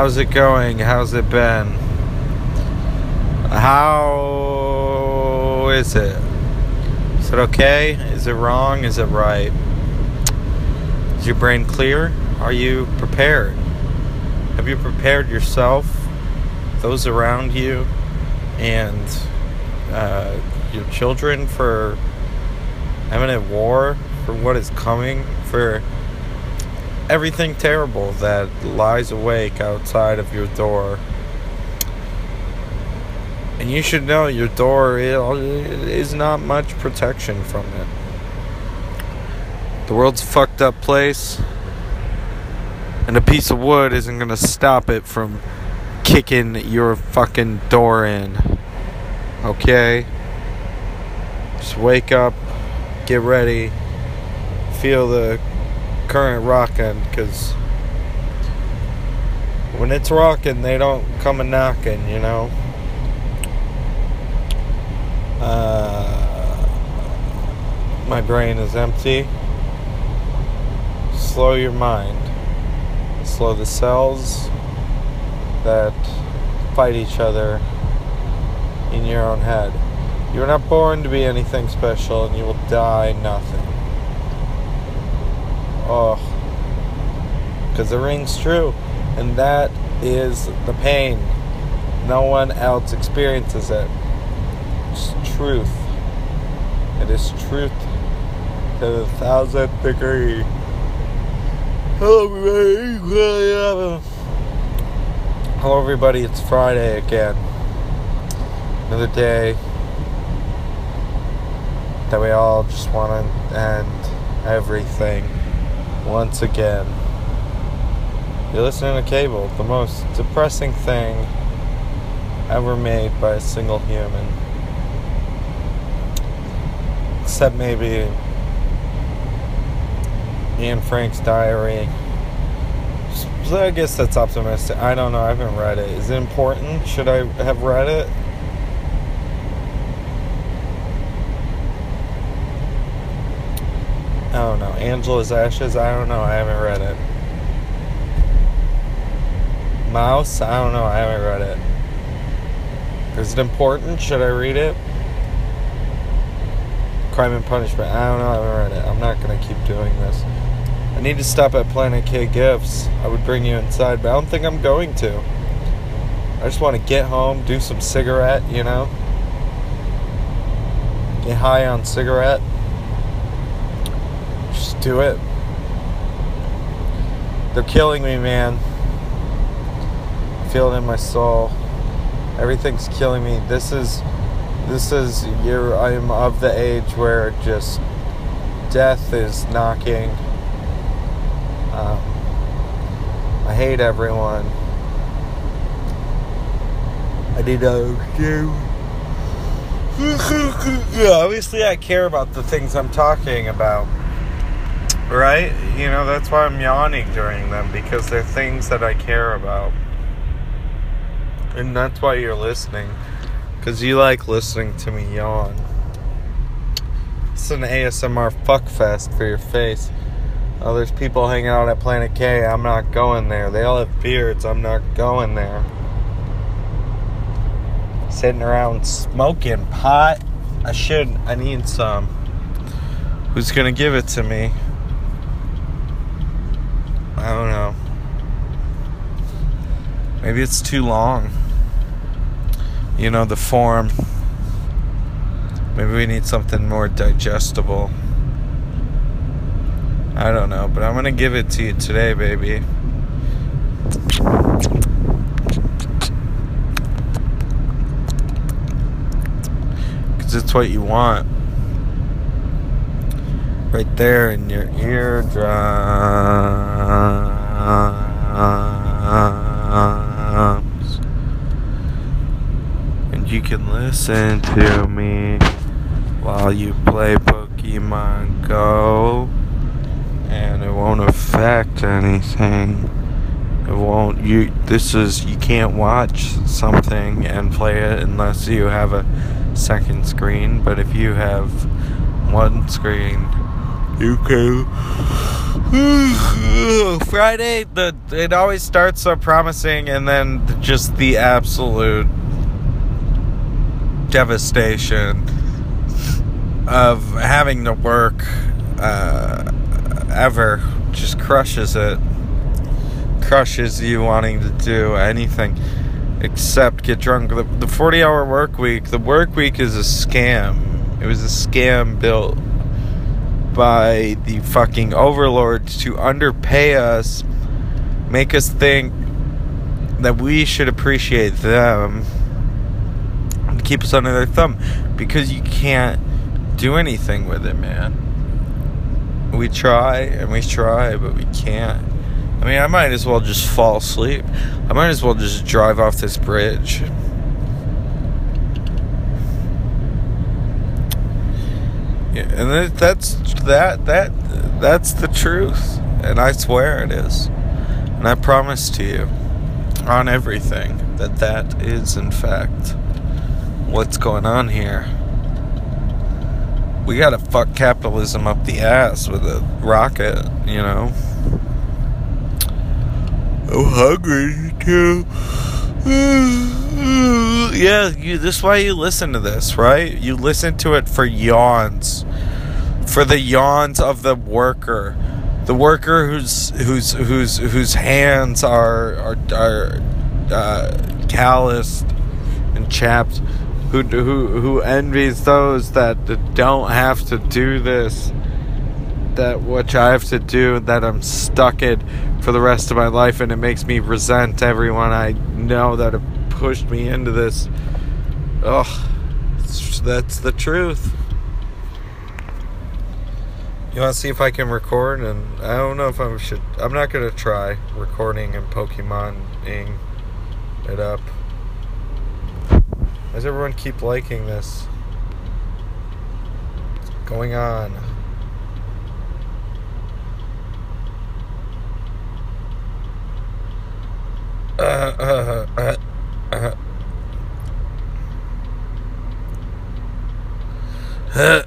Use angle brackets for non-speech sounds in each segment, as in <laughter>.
How's it going? How's it been? How is it? Is it okay? Is it wrong? Is it right? Is your brain clear? Are you prepared? Have you prepared yourself, those around you, and uh, your children for imminent war, for what is coming, for everything terrible that lies awake outside of your door? And you should know your door is not much protection from it. The world's a fucked up place, and a piece of wood isn't gonna stop it from kicking your fucking door in. Okay? Just wake up, get ready, feel the current rocking, because when it's rocking, they don't come a knocking, you know? Uh, my brain is empty. Slow your mind. Slow the cells that fight each other in your own head. You're not born to be anything special and you will die nothing. Oh. Because the ring's true. And that is the pain. No one else experiences it It's truth. It is truth to the thousandth degree. Hello, everybody. Hello, everybody. It's Friday again. Another day that we all just want to end everything once again. You're listening to Cable, the most depressing thing ever made by a single human except maybe Anne Frank's diary. So I guess that's optimistic. I don't know. I haven't read it. Is it important? Should I have read it? I don't know. Angela's Ashes? I don't know. I haven't read it. Maus? I don't know. I haven't read it. Is it important? Should I read it? Crime and Punishment. I don't know. I haven't read it. I'm not gonna keep doing this. I need to stop at Planet K Gifts. I would bring you inside, but I don't think I'm going to. I just want to get home, do some cigarette, you know? Get high on cigarette. Do it. They're killing me, man. I feel it in my soul. Everything's killing me. This is this is I'm of the age where just death is knocking. Um, I hate everyone. I need to do. <laughs> Obviously, I care about the things I'm talking about. Right? You know, that's why I'm yawning during them because they're things that I care about. And that's why you're listening. Because you like listening to me yawn. It's an ASMR fuckfest for your face. Oh, there's people hanging out at Planet K. I'm not going there. They all have beards. I'm not going there. Sitting around smoking pot. I should. I need some. Who's gonna give it to me? I don't know. Maybe it's too long you know, the form. Maybe we need something more digestible. I don't know, but I'm gonna give it to you today, baby. Because it's what you want. Right there in your eardrums. And you can listen to me while you play Pokemon Go, and it won't affect anything. It won't. You. This is. You can't watch something and play it unless you have a second screen. But if you have one screen, You can. <sighs> Friday, the it always starts so promising, and then just the absolute devastation of having to work uh, ever just crushes it. Crushes you wanting to do anything except get drunk. The, the 40 hour work week, the work week is a scam. It was a scam built by the fucking overlords to underpay us, make us think that we should appreciate them, and keep us under their thumb because you can't do anything with it, man. We try and we try, but we can't. I mean, I might as well just fall asleep. I might as well just drive off this bridge. Yeah, and that's that that that's the truth, and I swear it is. And I promise to you on everything that that is in fact what's going on here. We gotta fuck capitalism up the ass with a rocket, you know. I'm hungry too. <sighs> yeah, you, this is why you listen to this, right? You listen to it for yawns, for the yawns of the worker, the worker whose whose whose whose hands are are are uh, calloused and chapped, who who who envies those that don't have to do this that which I have to do that I'm stuck in for the rest of my life, and it makes me resent everyone I know that have pushed me into this. Ugh, that's the truth. You want to see if I can record? And I don't know if I should. I'm not gonna try recording and Pokemoning it up. Why does everyone keep liking this? What's going on? Uh, uh, uh, uh.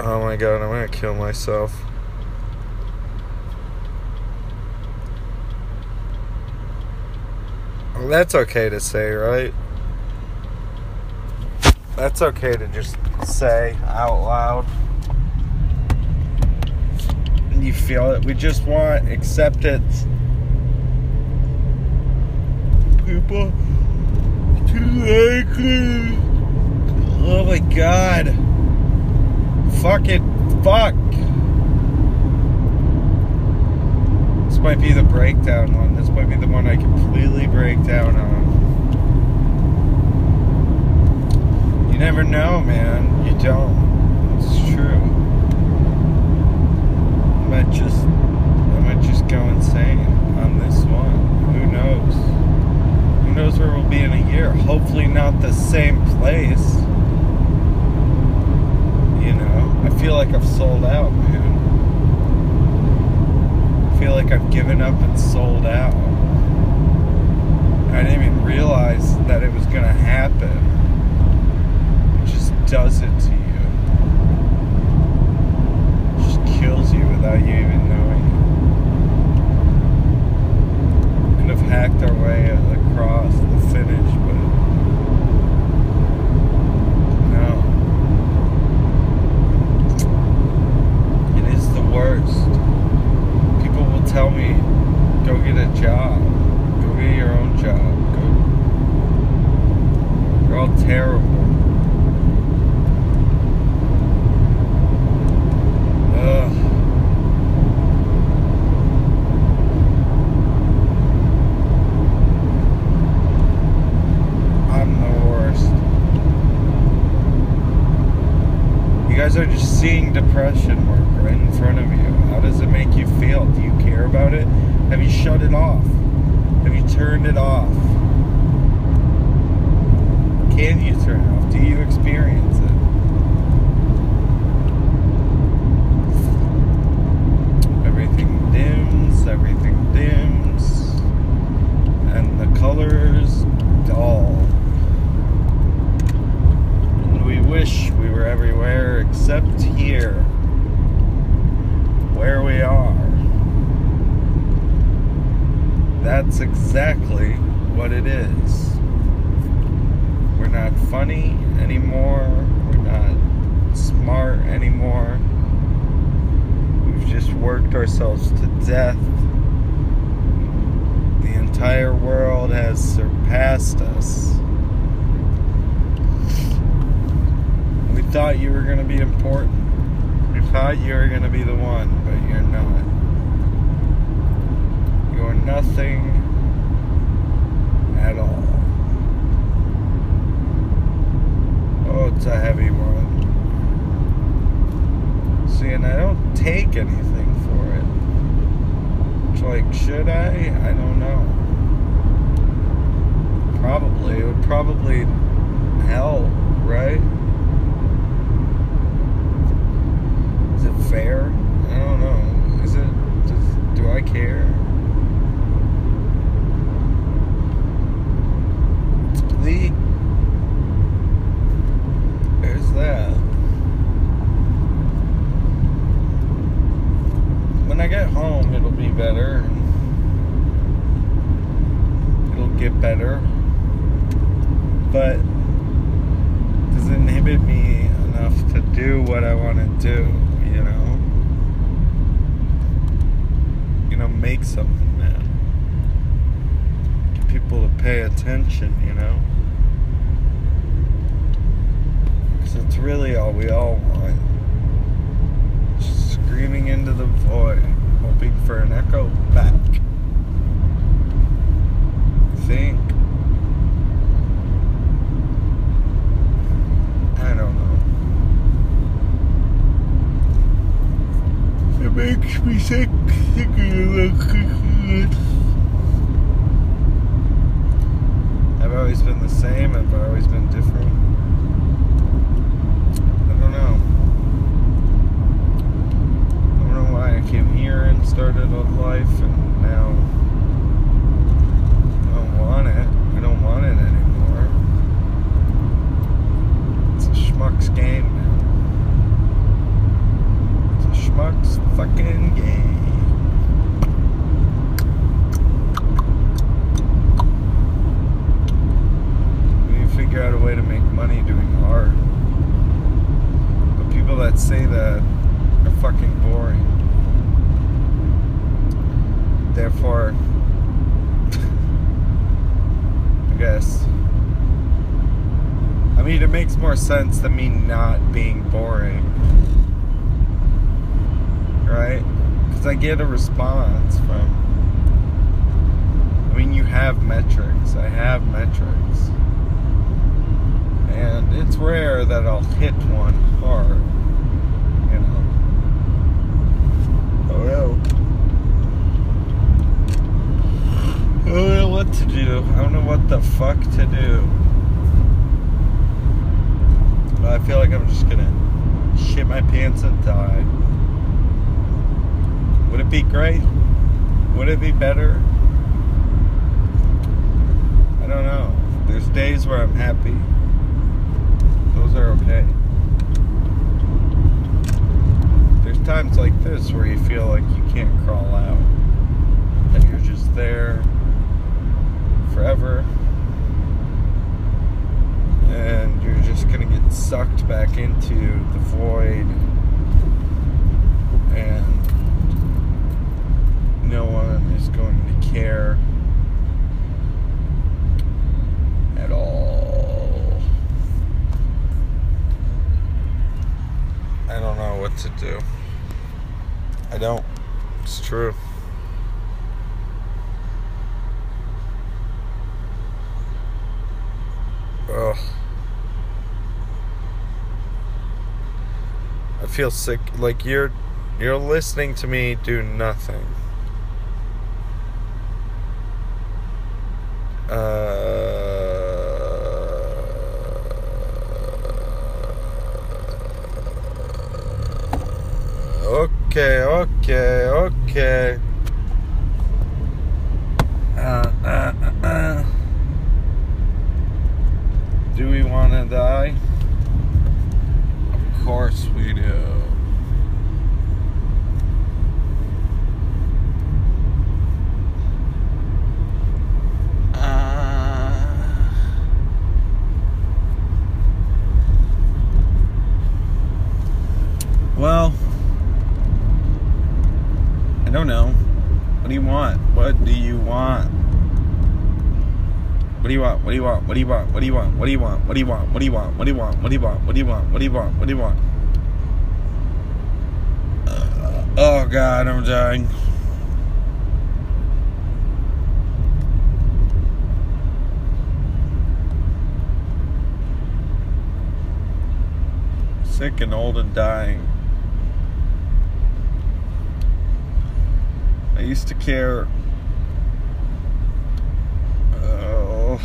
Oh my god, I'm gonna kill myself. That's okay to say, right? That's okay to just say out loud you feel it. We just want acceptance. People to like it. Oh my god. Fuck it. Fuck. This might be the breakdown one. This might be the one I completely break down on. You never know, man. You don't. It's true might just I might just go insane on this one. Who knows? Who knows where we'll be in a year? Hopefully not the same place. You know, I feel like I've sold out, man. I feel like I've given up and sold out. I didn't even realize that it was gonna happen. It just does it to you. without you even Have you turned it off? Can you turn it off? Do you experience it? Everything dims, everything dims, and the colors dull. And we wish we were everywhere except here, where we are. That's exactly what it is. We're not funny anymore. We're not smart anymore. We've just worked ourselves to death. The entire world has surpassed us. We thought you were going to be important. We thought you were going to be the one, but you're not. Nothing at all. Oh, it's a heavy one. See, and I don't take anything for it. It's like, should I? I don't know. Probably. It would probably help, right? Is it fair? I don't know. Is it? Does, do I care? It's bleak. There's that. When I get home, it'll be better. It'll get better. But it doesn't inhibit me enough to do what I want to do, you know? You know, make something, man. Get people to pay attention, you know? Because it's really all we all want. Just screaming into the void, hoping for an echo back. I think. I don't know. Thinking about I've always been the same, I've always been different. I don't know. I don't know why I came here and started a life and now I don't want it. I don't want it anymore. It's a schmuck's game, man. It's a schmuck's fucking game. We need to figure out a way to make money doing art. But people that say that are fucking boring. Therefore, <laughs> I guess. I mean, it makes more sense than me not being boring. Right? Because I get a response from. I mean, you have metrics. I have metrics. And it's rare that I'll hit one hard. You know? Oh no. I don't know what to do. I don't know what the fuck to do. But I feel like I'm just gonna shit my pants and die. Would it be great? Would it be better? I don't know. There's days where I'm happy. Are okay. There's times like this where you feel like you can't crawl out. That you're just there forever. And you're just gonna get sucked back into the void. And no one is going to care at all. I don't know what to do. I don't. It's true. Ugh. I feel sick. Like you're, you're listening to me do nothing. Okay, okay. Uh, uh, uh, uh. Do we want to die? Of course we do. Uh, What do you want? What do you want? What do you want? What do you want? What do you want? What do you want? What do you want? What do you want? What do you want? What do you want? What do you want? Oh God, I'm dying. Sick and old and dying. I used to care. Oh.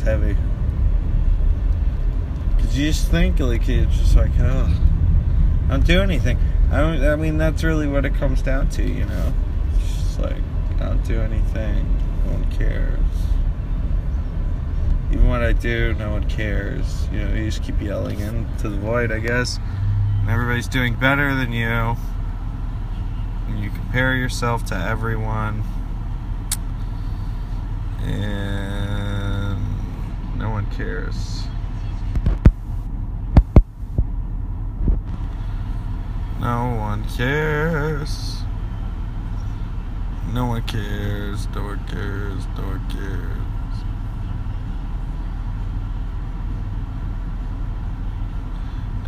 It's heavy. Cause you just think like it's just like, oh, I don't do anything. I don't. I mean, that's really what it comes down to, you know. It's just like I don't do anything. No one cares. Even when I do, no one cares. You know, you just keep yelling into the void, I guess. And everybody's doing better than you. And you compare yourself to everyone. And cares. No one cares. No one cares. No one cares. No one cares.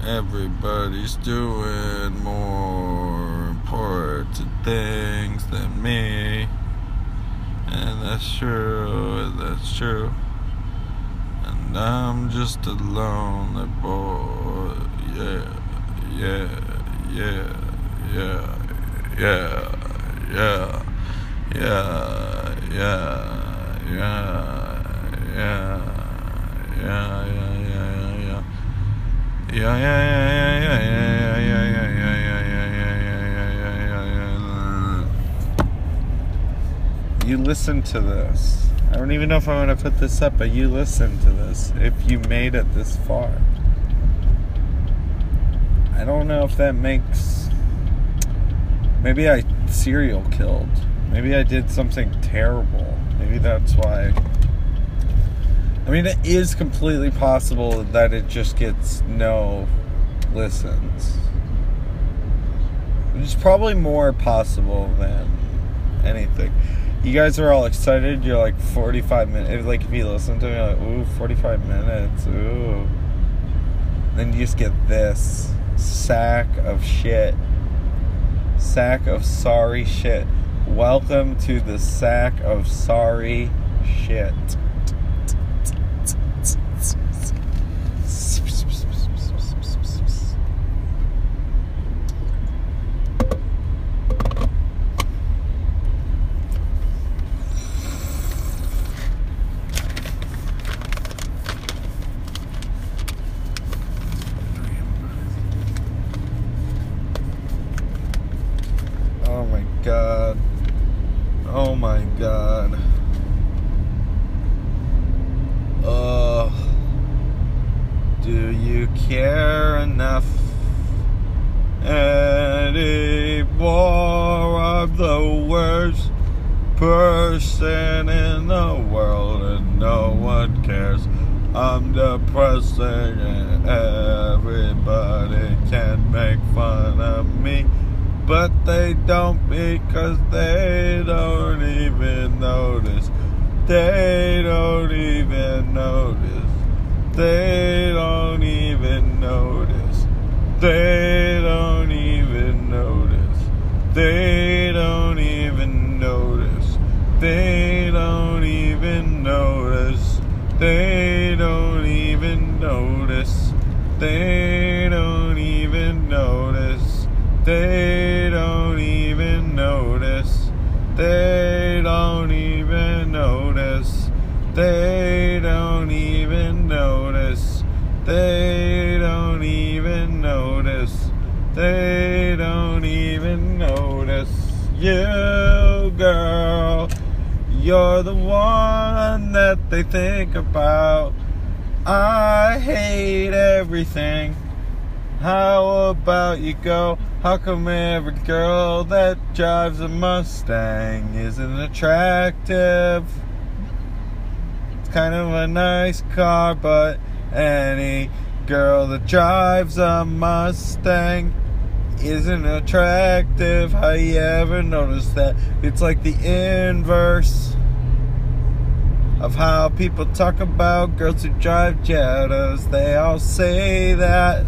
Everybody's doing more important things than me. And that's true, that's true. I'm just a lonely boy. Yeah, yeah, yeah, yeah, yeah, yeah, yeah, yeah, yeah, yeah, yeah, yeah, yeah. Yeah, yeah, yeah, yeah, yeah, yeah, yeah, yeah, yeah, yeah, yeah, yeah, yeah, yeah, yeah. You listen to this. I don't even know if I'm gonna put this up, but you listen to this if you made it this far. I don't know if that makes. Maybe I serial killed. Maybe I did something terrible. Maybe that's why. I mean, it is completely possible that it just gets no listens. It's probably more possible than anything. You guys are all excited. You're like 45 minutes. Like, if you listen to me, like, ooh, 45 minutes. Ooh. Then you just get this sack of shit. Sack of sorry shit. Welcome to the sack of sorry shit. Oh my god. Oh my god. Uh, do you care enough anymore? I'm the worst person in the world and no one cares. I'm depressing and everybody can make fun of me. But they don't because they don't even notice. They don't even notice. They don't. They don't even notice. They don't even notice. They don't even notice. They don't even notice. They don't even notice. They don't even notice. They don't even notice. They They don't even notice. You, girl, you're the one that they think about. I hate everything. How about you go? How come every girl that drives a Mustang isn't attractive? It's kind of a nice car, but any girl that drives a Mustang isn't attractive. How you ever noticed that? It's like the inverse of how people talk about girls who drive Jettas. They all say that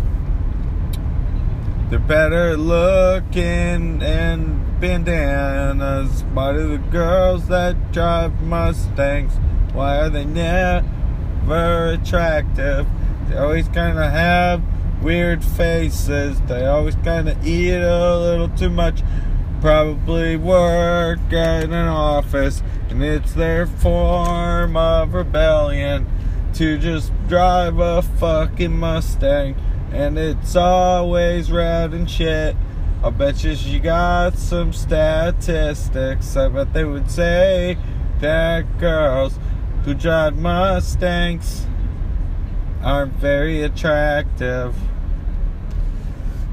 they're better looking and bandanas. Why do the girls that drive Mustangs? Why are they never attractive? They always kind of have weird faces. They always kind of eat a little too much. Probably work in an office, and it's their form of rebellion to just drive a fucking Mustang, and it's always red and shit. I bet you she got some statistics. I bet they would say that girls who drive Mustangs aren't very attractive.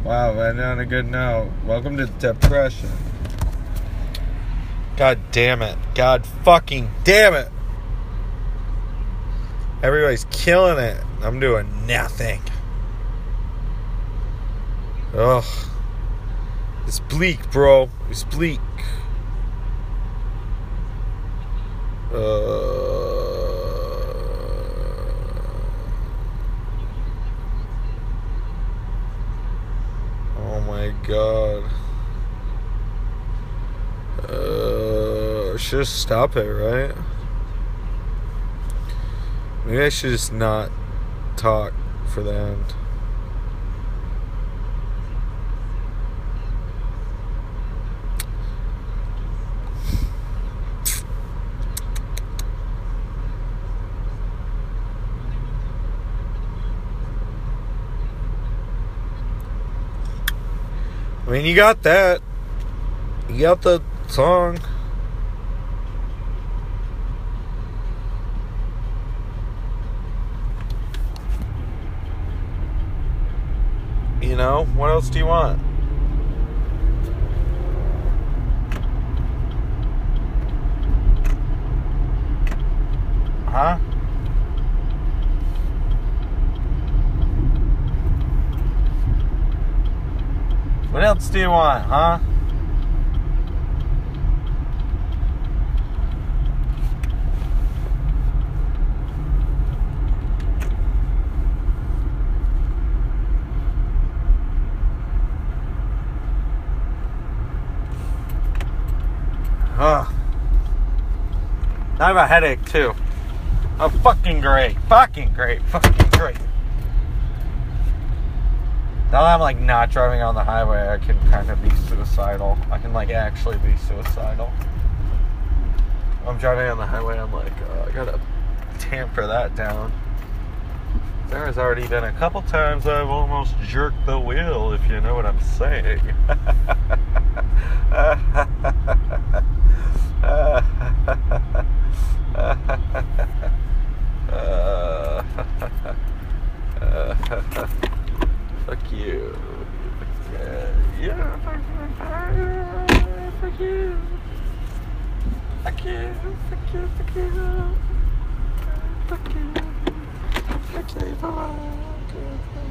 Wow, and on a good note, welcome to depression. God damn it. God fucking damn it. Everybody's killing it. I'm doing nothing. Ugh. It's bleak, bro. It's bleak. Uh, oh my god. Uh, I should just stop it, right? Maybe I should just not talk for the end. I mean, you got that. You got the song. You know, what else do you want? Huh? What else do you want, huh? Ugh. I have a headache too. Oh, fucking great. Fucking great. Fucking great. Now that I'm like not driving on the highway, I can kind of be suicidal. I can like actually be suicidal. I'm driving on the highway, I'm like, uh, I gotta tamper that down. There has already been a couple times I've almost jerked the wheel, if you know what I'm saying. <laughs> fuck you. Yeah, yeah, fuck you. Fuck you. Fuck you. Fuck you. Fuck you. Fuck you. Fuck you. Fuck you.